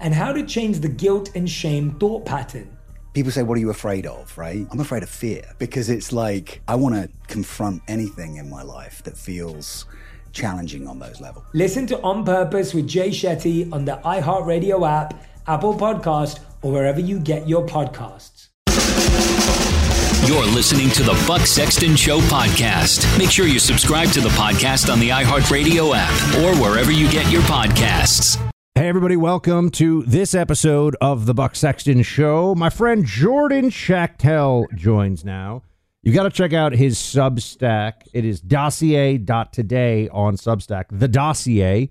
and how to change the guilt and shame thought pattern. People say, What are you afraid of? Right? I'm afraid of fear because it's like I want to confront anything in my life that feels challenging on those levels. Listen to On Purpose with Jay Shetty on the iHeartRadio app, Apple Podcast, or wherever you get your podcasts. You're listening to the Buck Sexton Show podcast. Make sure you subscribe to the podcast on the iHeartRadio app or wherever you get your podcasts. Hey, everybody, welcome to this episode of the Buck Sexton Show. My friend Jordan Schachtel joins now. You got to check out his Substack. It is dossier.today on Substack. The Dossier.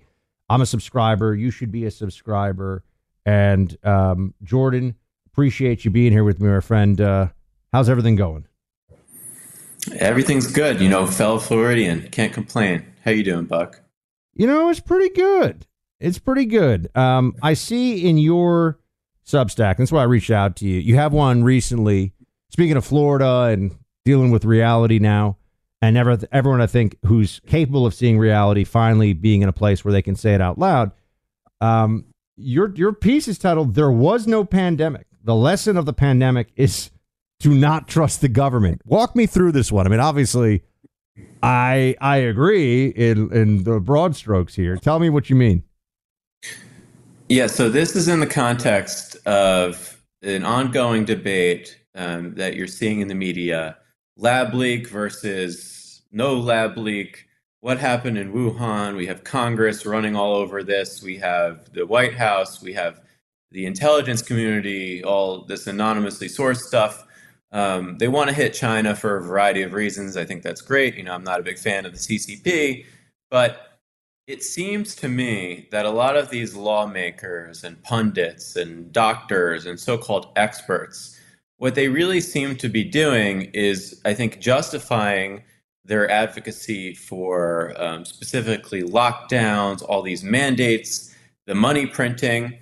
I'm a subscriber. You should be a subscriber. And um, Jordan, appreciate you being here with me, my friend. Uh, how's everything going? Everything's good. You know, fellow Floridian. Can't complain. How you doing, Buck? You know, it's pretty good. It's pretty good. Um, I see in your Substack, that's why I reached out to you. You have one recently. Speaking of Florida and dealing with reality now, and ever, everyone I think who's capable of seeing reality finally being in a place where they can say it out loud. Um, your your piece is titled "There Was No Pandemic." The lesson of the pandemic is to not trust the government. Walk me through this one. I mean, obviously, I I agree in in the broad strokes here. Tell me what you mean. Yeah, so this is in the context of an ongoing debate um, that you're seeing in the media: lab leak versus no lab leak. What happened in Wuhan? We have Congress running all over this. We have the White House. We have the intelligence community. All this anonymously sourced stuff. Um, they want to hit China for a variety of reasons. I think that's great. You know, I'm not a big fan of the CCP, but it seems to me that a lot of these lawmakers and pundits and doctors and so called experts, what they really seem to be doing is, I think, justifying their advocacy for um, specifically lockdowns, all these mandates, the money printing.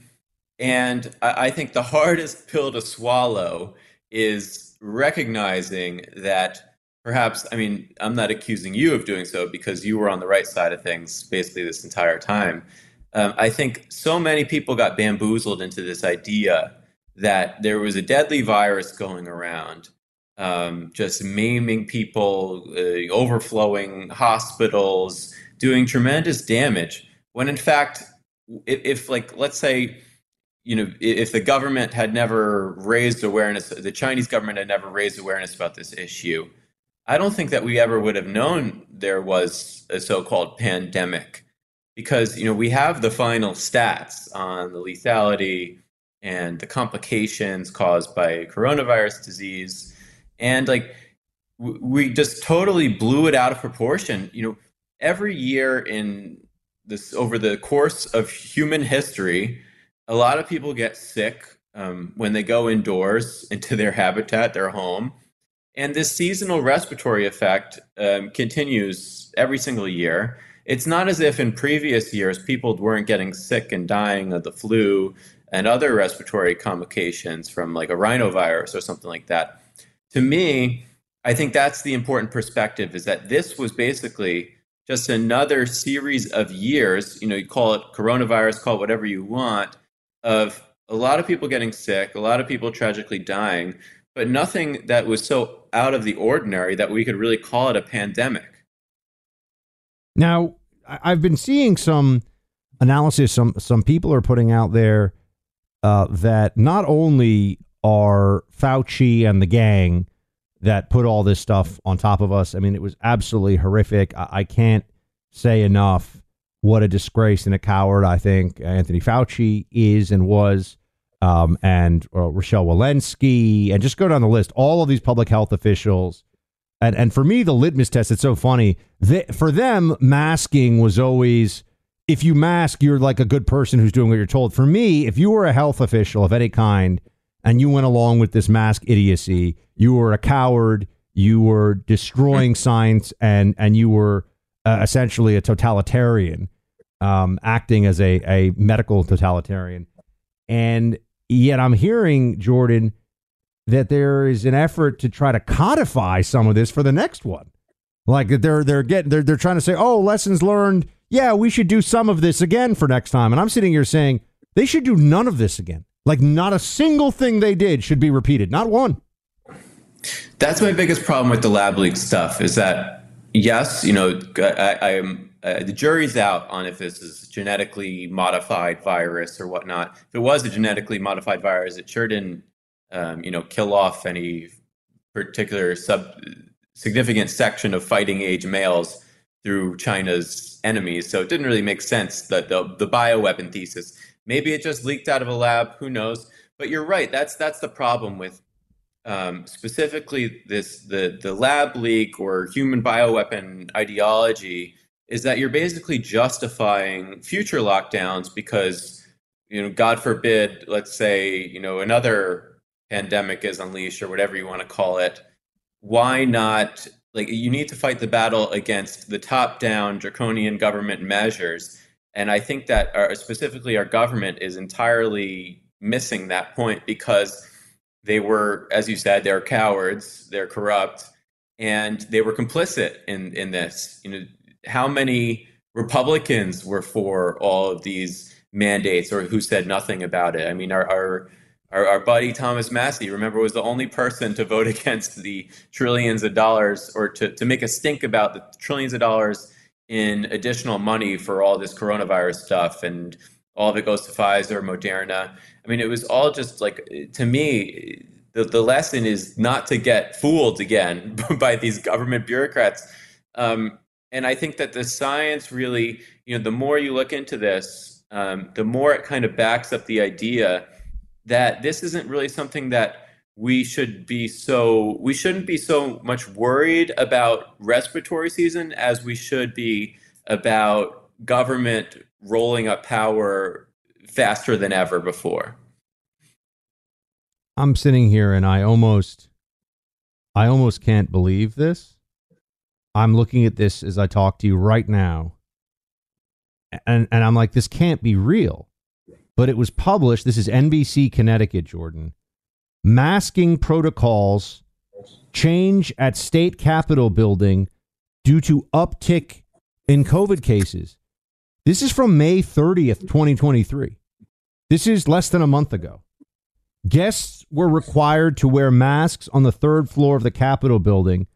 And I, I think the hardest pill to swallow is recognizing that perhaps i mean i'm not accusing you of doing so because you were on the right side of things basically this entire time. Um, i think so many people got bamboozled into this idea that there was a deadly virus going around um, just maiming people uh, overflowing hospitals doing tremendous damage. When in fact if, if like let's say you know, if the government had never raised awareness, the Chinese government had never raised awareness about this issue, I don't think that we ever would have known there was a so-called pandemic because you know we have the final stats on the lethality and the complications caused by coronavirus disease. And like we just totally blew it out of proportion. You know every year in this over the course of human history a lot of people get sick um, when they go indoors into their habitat their home and this seasonal respiratory effect um, continues every single year it's not as if in previous years people weren't getting sick and dying of the flu and other respiratory complications from like a rhinovirus or something like that. To me, I think that's the important perspective is that this was basically just another series of years, you know, you call it coronavirus, call it whatever you want, of a lot of people getting sick, a lot of people tragically dying, but nothing that was so out of the ordinary that we could really call it a pandemic. Now, I've been seeing some analysis. Some some people are putting out there uh, that not only are Fauci and the gang that put all this stuff on top of us. I mean, it was absolutely horrific. I, I can't say enough what a disgrace and a coward I think Anthony Fauci is and was. Um, and uh, Rochelle Walensky, and just go down the list. All of these public health officials and and for me the litmus test it's so funny they, for them masking was always if you mask you're like a good person who's doing what you're told for me if you were a health official of any kind and you went along with this mask idiocy you were a coward you were destroying science and and you were uh, essentially a totalitarian um, acting as a, a medical totalitarian and yet i'm hearing jordan that there is an effort to try to codify some of this for the next one. Like they're they're getting they're they're trying to say, oh, lessons learned. Yeah, we should do some of this again for next time. And I'm sitting here saying they should do none of this again. Like not a single thing they did should be repeated. Not one. That's my biggest problem with the lab leak stuff. Is that yes, you know, I, I am uh, the jury's out on if this is genetically modified virus or whatnot. If it was a genetically modified virus, it sure didn't um, you know, kill off any particular sub significant section of fighting age males through China's enemies. So it didn't really make sense that the the bioweapon thesis. Maybe it just leaked out of a lab. Who knows? But you're right. That's that's the problem with um, specifically this the the lab leak or human bioweapon ideology is that you're basically justifying future lockdowns because you know God forbid, let's say you know another pandemic is unleashed or whatever you want to call it, why not? Like, you need to fight the battle against the top down draconian government measures. And I think that our, specifically our government is entirely missing that point because they were, as you said, they're cowards, they're corrupt, and they were complicit in, in this. You know, how many Republicans were for all of these mandates or who said nothing about it? I mean, our, our our, our buddy Thomas Massie, remember, was the only person to vote against the trillions of dollars or to, to make a stink about the trillions of dollars in additional money for all this coronavirus stuff. And all of it goes to Pfizer, Moderna. I mean, it was all just like, to me, the, the lesson is not to get fooled again by these government bureaucrats. Um, and I think that the science really, you know, the more you look into this, um, the more it kind of backs up the idea that this isn't really something that we should be so we shouldn't be so much worried about respiratory season as we should be about government rolling up power faster than ever before. I'm sitting here and I almost I almost can't believe this. I'm looking at this as I talk to you right now. And and I'm like this can't be real but it was published. This is NBC Connecticut, Jordan. Masking protocols change at state capitol building due to uptick in COVID cases. This is from May 30th, 2023. This is less than a month ago. Guests were required to wear masks on the third floor of the Capitol building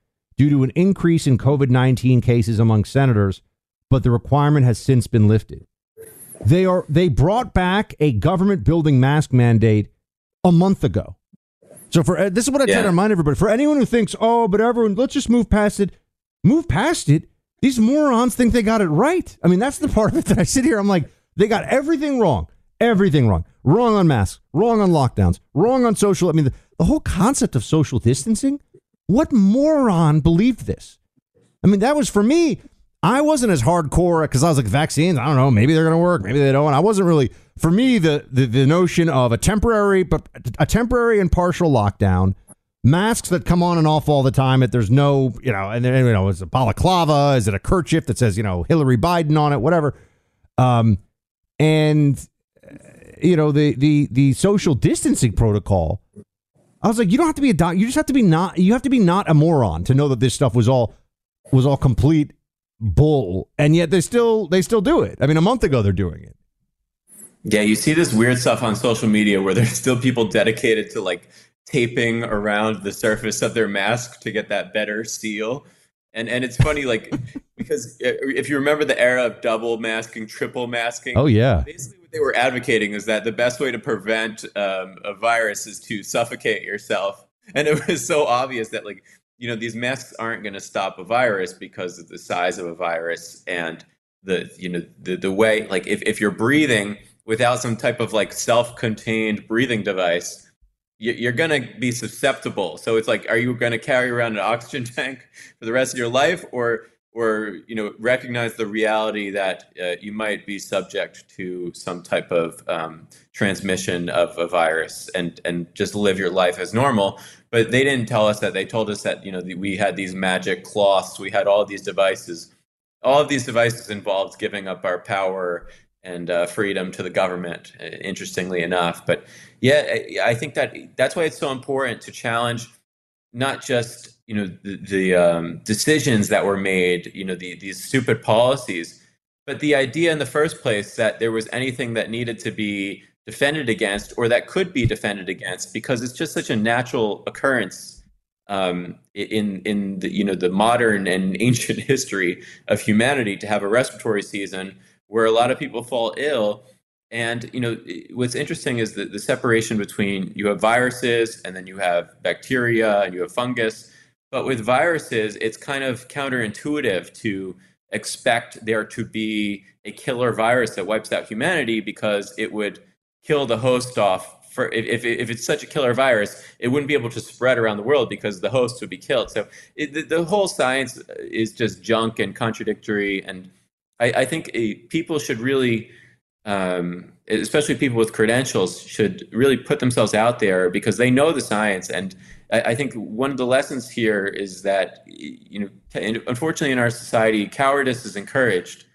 due to an increase in COVID 19 cases among senators, but the requirement has since been lifted. They are they brought back a government building mask mandate a month ago. So for uh, this is what I try to remind everybody. For anyone who thinks, oh, but everyone, let's just move past it. Move past it. These morons think they got it right. I mean, that's the part of it that I sit here. I'm like, they got everything wrong. Everything wrong. Wrong on masks. Wrong on lockdowns. Wrong on social. I mean, the, the whole concept of social distancing. What moron believed this? I mean, that was for me. I wasn't as hardcore because I was like, vaccines, I don't know, maybe they're going to work, maybe they don't. I wasn't really, for me, the, the, the notion of a temporary, but a temporary and partial lockdown, masks that come on and off all the time, That there's no, you know, and then, you know, is it balaclava? Is it a kerchief that says, you know, Hillary Biden on it, whatever. Um, and, you know, the, the, the social distancing protocol, I was like, you don't have to be a doc. You just have to be not. You have to be not a moron to know that this stuff was all was all complete bull. And yet they still they still do it. I mean, a month ago they're doing it. Yeah, you see this weird stuff on social media where there's still people dedicated to like taping around the surface of their mask to get that better seal. And and it's funny like because uh, if you remember the era of double masking, triple masking. Oh yeah. Basically what they were advocating is that the best way to prevent um, a virus is to suffocate yourself. And it was so obvious that like you know these masks aren't going to stop a virus because of the size of a virus and the you know the the way like if, if you're breathing without some type of like self-contained breathing device you're going to be susceptible. So it's like are you going to carry around an oxygen tank for the rest of your life or or you know recognize the reality that uh, you might be subject to some type of um, transmission of a virus and and just live your life as normal? But they didn't tell us that. They told us that you know we had these magic cloths. We had all these devices. All of these devices involved giving up our power and uh, freedom to the government uh, interestingly enough. But yeah I, I think that that's why it's so important to challenge not just you know the, the um, decisions that were made you know the, these stupid policies but the idea in the first place that there was anything that needed to be defended against or that could be defended against because it's just such a natural occurrence um, in in the you know the modern and ancient history of humanity to have a respiratory season where a lot of people fall ill. And you know what's interesting is that the separation between you have viruses and then you have bacteria and you have fungus. But with viruses it's kind of counterintuitive to expect there to be a killer virus that wipes out humanity because it would kill the host off for if, if, it's such a killer virus it wouldn't be able to spread around the world because the host would be killed. So it, the, the whole science is just junk and contradictory and i, I think a, people should really um, especially people with credentials should really put themselves out there because they know the science. And I, I think one of the lessons here is that you know unfortunately in our society cowardice is encouraged.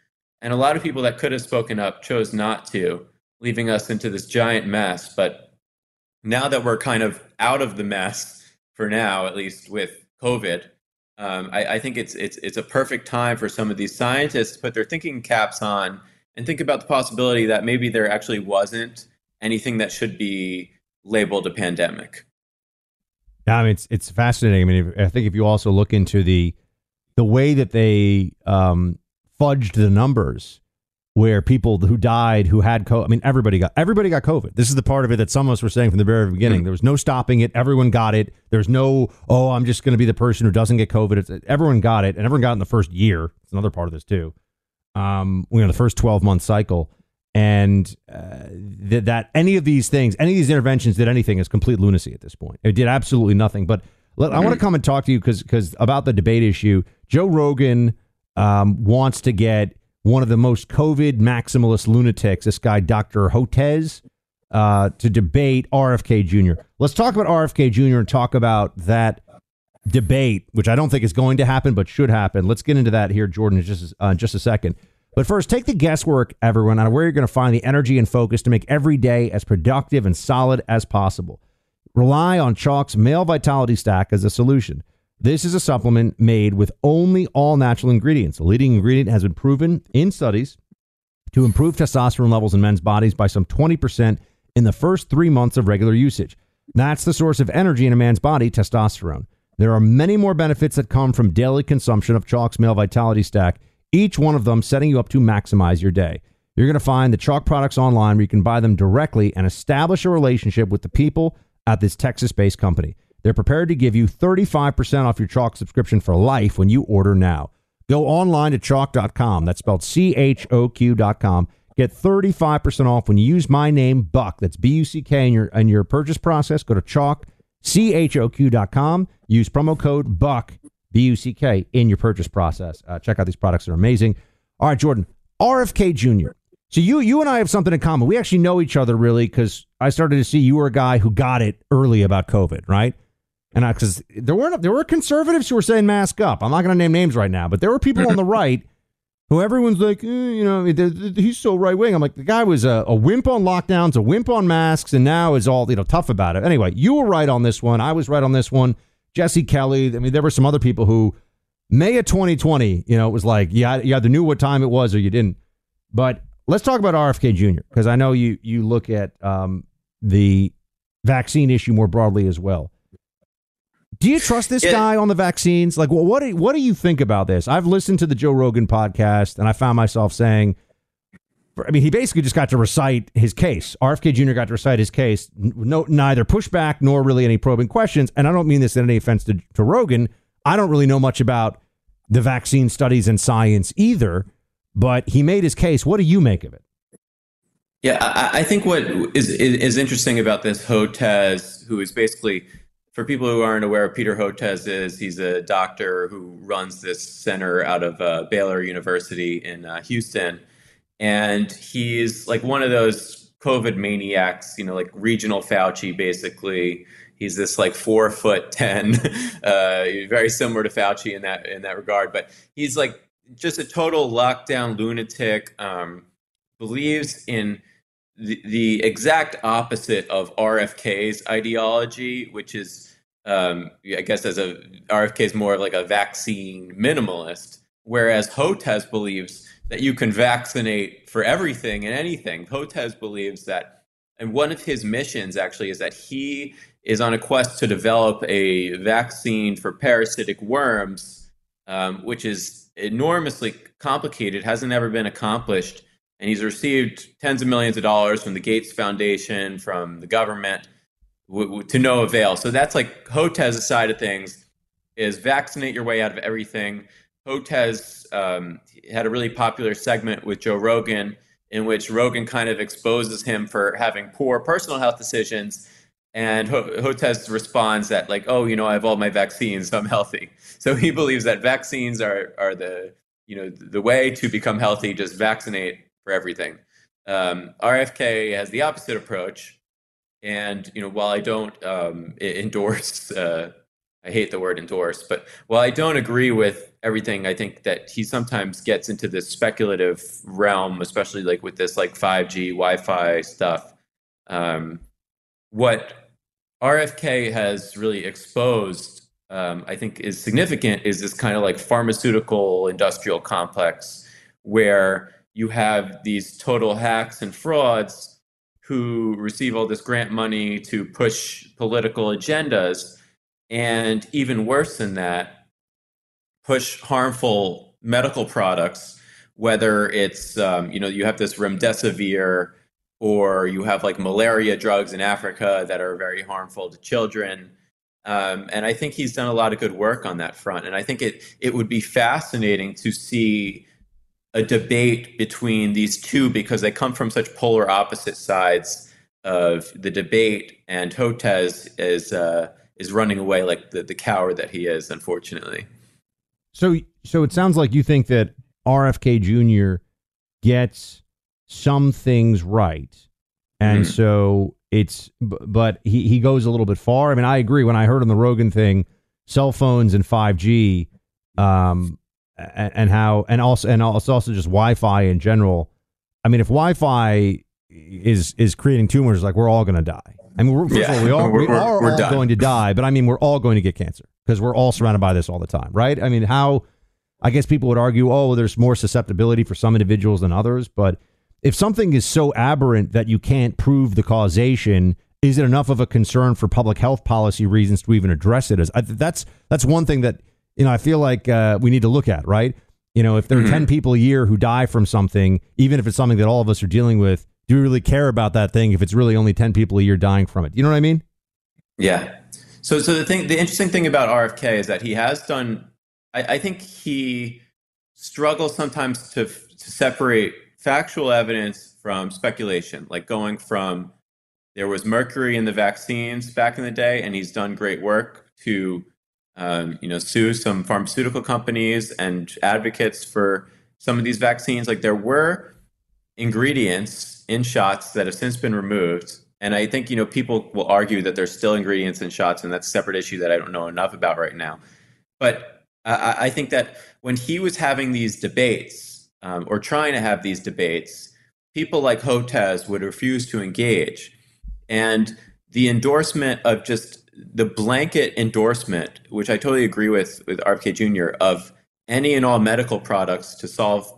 And a lot of people that could have spoken up chose not to leaving us into this giant mess. But now that we're kind of out of the mess for now at least with covid um, I, I think it's it's it's a perfect time for some of these scientists to put their thinking caps on and think about the possibility that maybe there actually wasn't anything that should be labeled a pandemic. Yeah, I mean it's it's fascinating. I mean, if, I think if you also look into the the way that they um, fudged the numbers, where people who died who had COVID, I mean, everybody got everybody got COVID. This is the part of it that some of us were saying from the very beginning. There was no stopping it. Everyone got it. There's no oh, I'm just going to be the person who doesn't get COVID. It's, everyone got it, and everyone got it in the first year. It's another part of this too. Um, you know, the first 12 month cycle. And uh, th- that any of these things, any of these interventions did anything is complete lunacy at this point. It did absolutely nothing. But let, I want to come and talk to you because because about the debate issue. Joe Rogan um, wants to get one of the most COVID maximalist lunatics, this guy Dr. Hotez, uh, to debate RFK Jr. Let's talk about RFK Jr. and talk about that debate, which I don't think is going to happen, but should happen. Let's get into that here, Jordan, in just uh, just a second. But first, take the guesswork, everyone, on where you're going to find the energy and focus to make every day as productive and solid as possible. Rely on Choq's Male Vitality Stack as a solution. This is a supplement made with only all natural ingredients. The leading ingredient has been proven in studies to improve testosterone levels in men's bodies by some 20% in the first three months of regular usage. That's the source of energy in a man's body, testosterone. There are many more benefits that come from daily consumption of Choq's Male Vitality Stack, each one of them setting you up to maximize your day. You're going to find the Chalk products online where you can buy them directly and establish a relationship with the people at this Texas based company. They're prepared to give you 35% off your Choq subscription for life when you order now. Go online to choq.com. That's spelled C H O Q.com. Get 35% off when you use my name, Buck. That's B U C K in your, in your purchase process. Go to choq, C H O Q.com. Use promo code BUCK, B U C K, in your purchase process. Uh, check out these products, they're amazing. All right, Jordan, RFK Jr. So you you and I have something in common. We actually know each other really because I started to see you were a guy who got it early about COVID, right? And because there weren't there were conservatives who were saying mask up. I'm not going to name names right now, but there were people on the right who everyone's like, eh, you know, he's so right wing. I'm like, the guy was a, a, wimp on lockdowns, a wimp on masks, and now is all you know tough about it. Anyway, you were right on this one. I was right on this one. Jesse Kelly. I mean, there were some other people who May of 2020, you know, it was like you, you either knew what time it was or you didn't. But let's talk about RFK Jr. because I know you you look at um, the vaccine issue more broadly as well. Do you trust this guy on the vaccines? Like, well, what do, what do you think about this? I've listened to the Joe Rogan podcast, and I found myself saying, I mean, he basically just got to recite his case. RFK Jr. got to recite his case. No, neither pushback nor really any probing questions. And I don't mean this in any offense to, to Rogan. I don't really know much about the vaccine studies and science either, but he made his case. What do you make of it? Yeah, I, I think what is, is interesting about this Hotez, who is basically for people who aren't aware, Peter Hotez is he's a doctor who runs this center out of uh, Baylor University in uh, Houston, and he's like one of those COVID maniacs, you know, like regional Fauci, basically. He's this like four foot ten, uh, very similar to Fauci in that in that regard, but he's like just a total lockdown lunatic. Um, believes in the, the exact opposite of RFK's ideology, which is, um, I guess, as a RFK is more of like a vaccine minimalist, whereas Hotez believes that you can vaccinate for everything and anything. Hotez believes that, and one of his missions actually is that he is on a quest to develop a vaccine for parasitic worms, um, which is enormously complicated, hasn't ever been accomplished and he's received tens of millions of dollars from the Gates Foundation, from the government, w- w- to no avail. So that's like Hotez's side of things is vaccinate your way out of everything. Hotez um, had a really popular segment with Joe Rogan in which Rogan kind of exposes him for having poor personal health decisions. And Hotez responds that like, oh, you know, I have all my vaccines, so I'm healthy. So he believes that vaccines are are the you know the way to become healthy. Just vaccinate for everything. Um, RFK has the opposite approach, and you know, while I don't um, endorse, uh, I hate the word endorse, but while I don't agree with everything, I think that he sometimes gets into this speculative realm, especially like with this like 5G Wi-Fi stuff. Um, what RFK has really exposed, um, I think, is significant is this kind of like pharmaceutical industrial complex where you have these total hacks and frauds who receive all this grant money to push political agendas. And even worse than that, push harmful medical products, whether it's, um, you know, you have this remdesivir or you have like malaria drugs in Africa that are very harmful to children. Um, and I think he's done a lot of good work on that front. And I think it, it would be fascinating to see a debate between these two because they come from such polar opposite sides of the debate, and Hotez is uh, is running away like the, the coward that he is, unfortunately. So, so it sounds like you think that RFK Jr. gets some things right, and mm. so it's but he he goes a little bit far. I mean, I agree. When I heard on the Rogan thing, cell phones and five G. Um, and, and how and also and also also just Wi-Fi in general. I mean, if Wi-Fi is is creating tumors, like we're all going to die. I mean, we're, yeah. all, we are, we are all done. going to die, but I mean, we're all going to get cancer because we're all surrounded by this all the time, right? I mean, how? I guess people would argue, oh, there's more susceptibility for some individuals than others, but if something is so aberrant that you can't prove the causation, is it enough of a concern for public health policy reasons to even address it? As I, that's that's one thing that you know, I feel like uh, we need to look at, right? You know, if there are Mhm. 10 people a year who die from something, even if it's something that all of us are dealing with, do we really care about that thing if it's really only 10 people a year dying from it? You know what I mean? Yeah. So, so the thing, the interesting thing about RFK is that he has done. I, I think he struggles sometimes to to separate factual evidence from speculation, like going from there was mercury in the vaccines back in the day, and he's done great work to um, you know sue some pharmaceutical companies and advocates for some of these vaccines. Like there were ingredients in shots that have since been removed. And I think, you know, people will argue that there's still ingredients in shots, and that's a separate issue that I don't know enough about right now. But I, I think that when he was having these debates um, or trying to have these debates, people like Hotez would refuse to engage. And the endorsement of just the blanket endorsement, which I totally agree with with RFK Jr., of any and all medical products to solve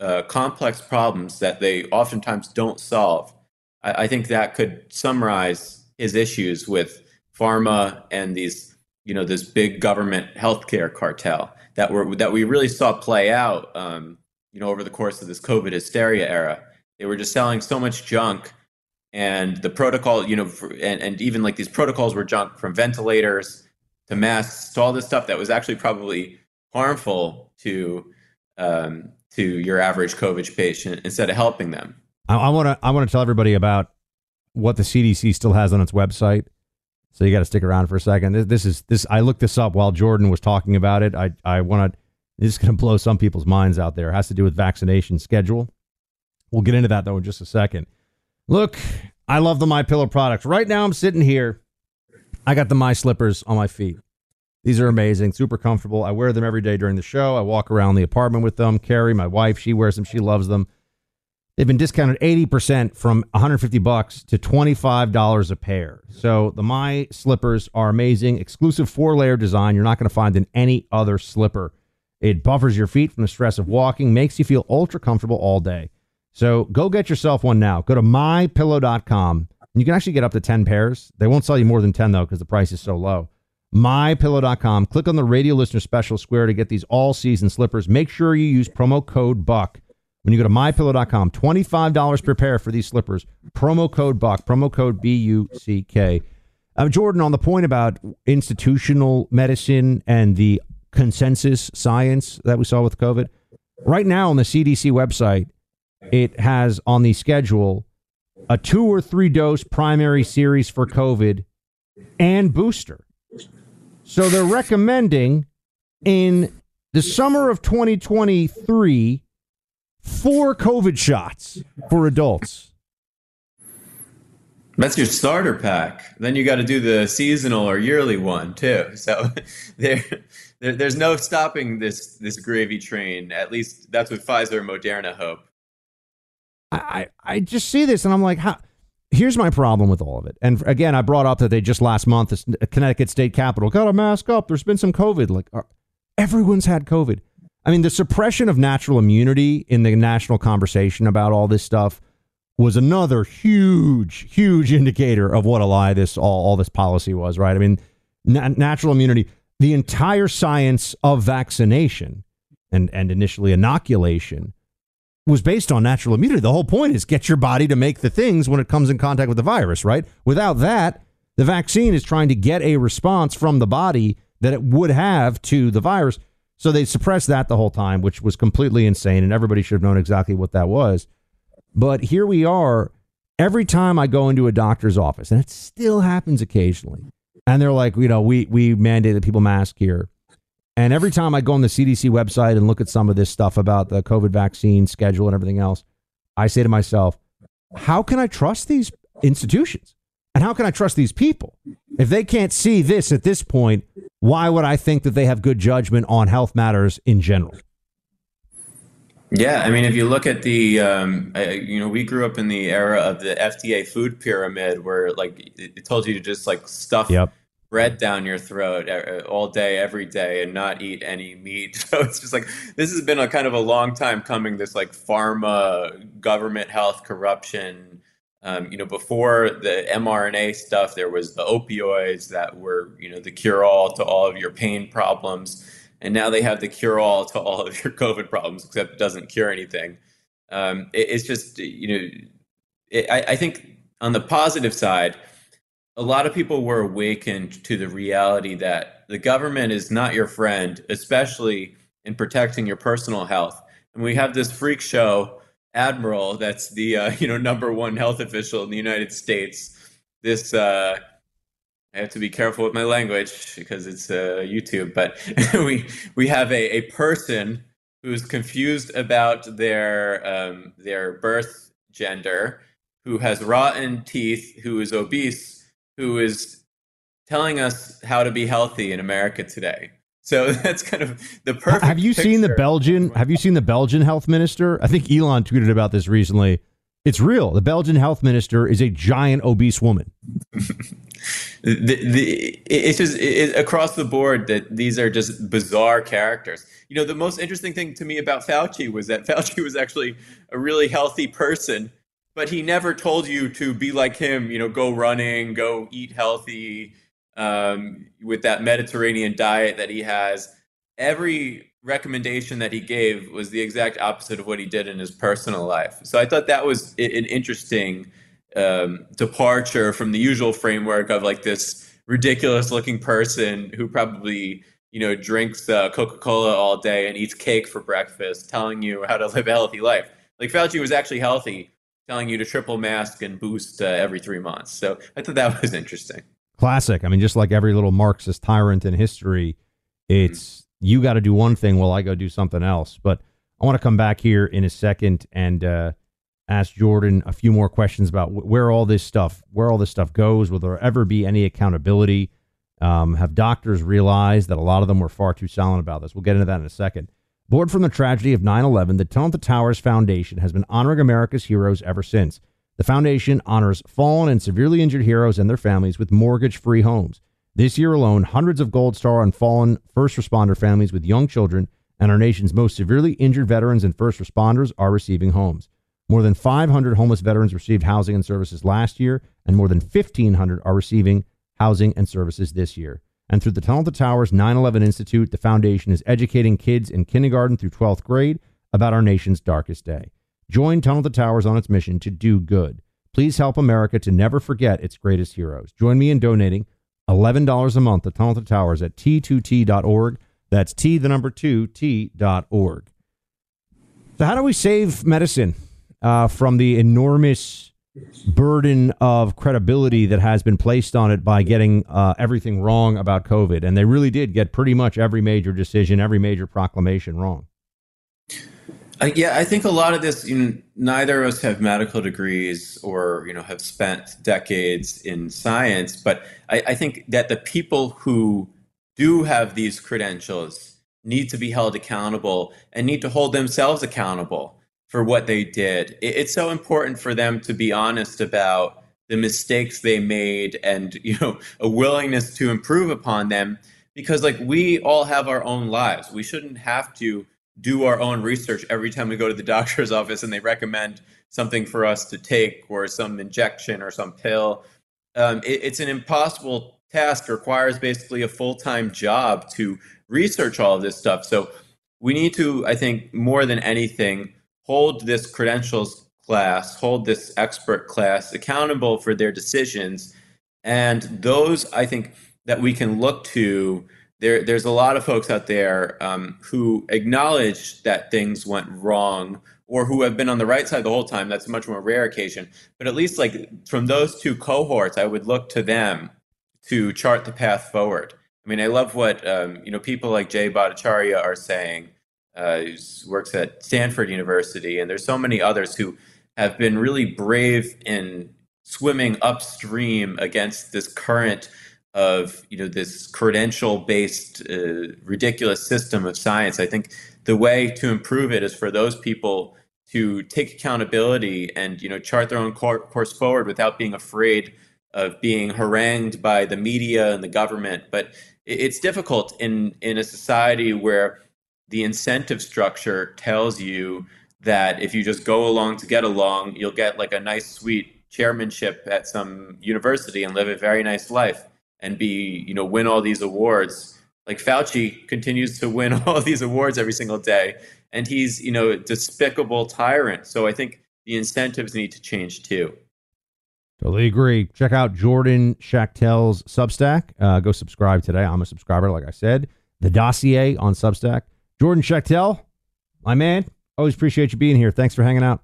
uh, complex problems that they oftentimes don't solve. I, I think that could summarize his issues with pharma and these, you know, this big government healthcare cartel that were that we really saw play out, um, you know, over the course of this COVID hysteria era. They were just selling so much junk, and the protocol, you know, for, and and even like these protocols were junk from ventilators to masks to all this stuff that was actually probably harmful to um, to your average COVID patient instead of helping them. I want to I want to tell everybody about what the CDC still has on its website. So you got to stick around for a second. This, this is this. I looked this up while Jordan was talking about it. I I want to. This is going to blow some people's minds out there. It has to do with vaccination schedule. We'll get into that though in just a second. Look, I love the My Pillow products. Right now, I'm sitting here. I got the My Slippers on my feet. These are amazing, super comfortable. I wear them every day during the show. I walk around the apartment with them. Carrie, my wife, she wears them. She loves them. They've been discounted 80% from 150 bucks to $25 a pair. So the My slippers are amazing. Exclusive four-layer design you're not going to find in any other slipper. It buffers your feet from the stress of walking, makes you feel ultra comfortable all day. So go get yourself one now. Go to mypillow.com. You can actually get up to 10 pairs. They won't sell you more than 10 though because the price is so low. mypillow.com. Click on the radio listener special square to get these all-season slippers. Make sure you use promo code BUCK when you go to mypillow.com. $25 per pair for these slippers. Promo code BUCK, promo code B U C K. Uh, Jordan, on the point about institutional medicine and the consensus science that we saw with COVID, right now on the CDC website, it has on the schedule a two or three dose primary series for COVID and booster. So they're recommending in the summer of 2023 four COVID shots for adults. That's your starter pack. Then you got to do the seasonal or yearly one too. So there, there, there's no stopping this this gravy train. At least that's what Pfizer and Moderna hope. I, I just see this and I'm like, how? Here's my problem with all of it. And again, I brought up that they just last month, Connecticut State Capitol, got to mask up. There's been some COVID. Like, uh, everyone's had COVID. I mean, the suppression of natural immunity in the national conversation about all this stuff was another huge, huge indicator of what a lie this all, all this policy was, right? I mean, na- natural immunity, the entire science of vaccination and, and initially inoculation was based on natural immunity. The whole point is get your body to make the things when it comes in contact with the virus, right? Without that, the vaccine is trying to get a response from the body that it would have to the virus. So they suppressed that the whole time, which was completely insane, and everybody should have known exactly what that was. But here we are. Every time I go into a doctor's office, and it still happens occasionally, and they're like, you know, we we mandate that people mask here. And every time I go on the CDC website and look at some of this stuff about the COVID vaccine schedule and everything else, I say to myself, how can I trust these institutions? And how can I trust these people? If they can't see this at this point, why would I think that they have good judgment on health matters in general? Yeah, I mean, if you look at the, um, you know, we grew up in the era of the FDA food pyramid, where like it told you to just like stuff Yep. Bread down your throat uh, all day, every day, and not eat any meat. So it's just like this has been a kind of a long time coming. This like pharma, government health corruption. Um, you know, before the mRNA stuff, there was the opioids that were, you know, the cure all to all of your pain problems. and now they have the cure all to all of your COVID problems, except it doesn't cure anything. Um, it, it's just, you know, it, I, I think on the positive side, a lot of people were awakened to the reality that the government is not your friend, especially in protecting your personal health. And we have this freak show admiral that's the uh, you know number one health official in the United States. This uh, I have to be careful with my language because it's uh, YouTube, but we we have a, a person who's confused about their um, their birth gender, who has rotten teeth, who is obese, who is telling us how to be healthy in America today. So that's kind of the perfect. Have you seen the Belgian? Have you seen the Belgian health minister? I think Elon tweeted about this recently. It's real. The Belgian health minister is a giant obese woman. the, the, it's just it, across the board that these are just bizarre characters. You know, the most interesting thing to me about Fauci was that Fauci was actually a really healthy person, but he never told you to be like him. You know, go running, go eat healthy, um, with that Mediterranean diet that he has. Every recommendation that he gave was the exact opposite of what he did in his personal life. So I thought that was an interesting um, departure from the usual framework of like this ridiculous looking person who probably you know drinks uh, coca-cola all day and eats cake for breakfast telling you how to live a healthy life like fauci was actually healthy telling you to triple mask and boost uh, every three months so i thought that was interesting Classic. I mean, just like every little Marxist tyrant in history, it's mm-hmm. you got to do one thing while I go do something else. But I want to come back here in a second and uh, ask Jordan a few more questions about where all this stuff, where all this stuff goes. Will there ever be any accountability? Um, have doctors realized that a lot of them were far too silent about this? We'll get into that in a second. Bored from the tragedy of 9 11, the Tunnel to Towers Foundation has been honoring America's heroes ever since. The foundation honors fallen and severely injured heroes and their families with mortgage free homes. This year alone, hundreds of Gold Star and fallen first responder families with young children and our nation's most severely injured veterans and first responders are receiving homes. More than 500 homeless veterans received housing and services last year, and more than 1,500 are receiving housing and services this year. And through the Tunnel to Towers 9 11 Institute, the foundation is educating kids in kindergarten through 12th grade about our nation's darkest day. Join Tunnel to Towers on its mission to do good. Please help America to never forget its greatest heroes. Join me in donating $11 a month to Tunnel to Towers at t2t.org. That's T, the number two, T.org. So, how do we save medicine uh, from the enormous burden of credibility that has been placed on it by getting uh, everything wrong about COVID? And they really did get pretty much every major decision, every major proclamation wrong. Uh, yeah, I think a lot of this, you know, neither of us have medical degrees or, you know, have spent decades in science, but I, I think that the people who do have these credentials need to be held accountable and need to hold themselves accountable for what they did. It, it's so important for them to be honest about the mistakes they made and, you know, a willingness to improve upon them because like we all have our own lives. We shouldn't have to do our own research every time we go to the doctor's office and they recommend something for us to take or some injection or some pill. Um, it, it's an impossible task, requires basically a full time job to research all of this stuff. So we need to, I think, more than anything, hold this credentials class, hold this expert class accountable for their decisions. And those, I think, that we can look to there, there's a lot of folks out there um, who acknowledge that things went wrong or who have been on the right side the whole time. That's a much more rare occasion. But at least like from those two cohorts, I would look to them to chart the path forward. I mean, I love what um, you know people like Jay Bhattacharya are saying, uh, who works at Stanford University, and there's so many others who have been really brave in swimming upstream against this current of you know this credential based uh, ridiculous system of science. I think the way to improve it is for those people to take accountability and you know chart their own course forward without being afraid of being harangued by the media and the government. But it's difficult in in a society where the incentive structure tells you that if you just go along to get along you'll get like a nice sweet chairmanship at some university and live a very nice life and be you know win all these awards like Fauci continues to win all these awards every single day, and he's you know a despicable tyrant. So I think the incentives need to change too. Totally agree. Check out Jordan Schachtel's Substack. Uh, go subscribe today. I'm a subscriber, like I said. The dossier on Substack. Jordan Schachtel, my man. Always appreciate you being here. Thanks for hanging out.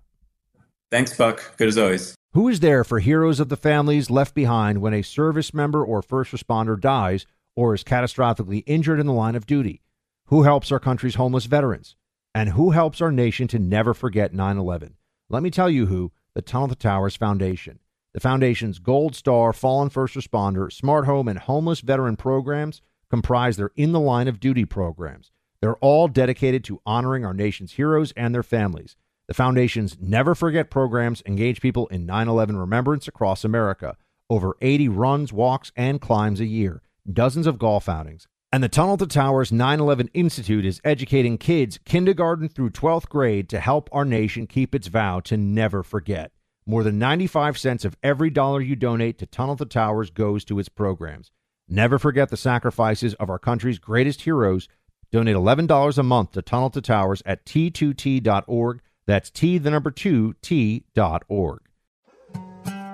Thanks, Buck. Good as always. Who is there for heroes of the families left behind when a service member or first responder dies or is catastrophically injured in the line of duty? Who helps our country's homeless veterans? And who helps our nation to never forget 9 11? Let me tell you who the Tunnel to Towers Foundation. The Foundation's Gold Star Fallen First Responder, Smart Home, and Homeless Veteran programs comprise their In the Line of Duty programs. They're all dedicated to honoring our nation's heroes and their families. The Foundation's Never Forget programs engage people in 9 11 remembrance across America. Over 80 runs, walks, and climbs a year, dozens of golf outings. And the Tunnel to Towers 9 11 Institute is educating kids kindergarten through 12th grade to help our nation keep its vow to never forget. More than 95 cents of every dollar you donate to Tunnel to Towers goes to its programs. Never forget the sacrifices of our country's greatest heroes. Donate $11 a month to Tunnel to Towers at t2t.org. That's T, the number two, T.org.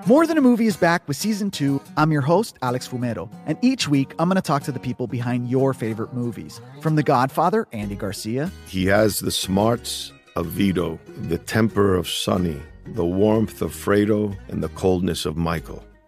More Than a Movie is back with season two. I'm your host, Alex Fumero, and each week I'm going to talk to the people behind your favorite movies. From The Godfather, Andy Garcia. He has the smarts of Vito, the temper of Sonny, the warmth of Fredo, and the coldness of Michael.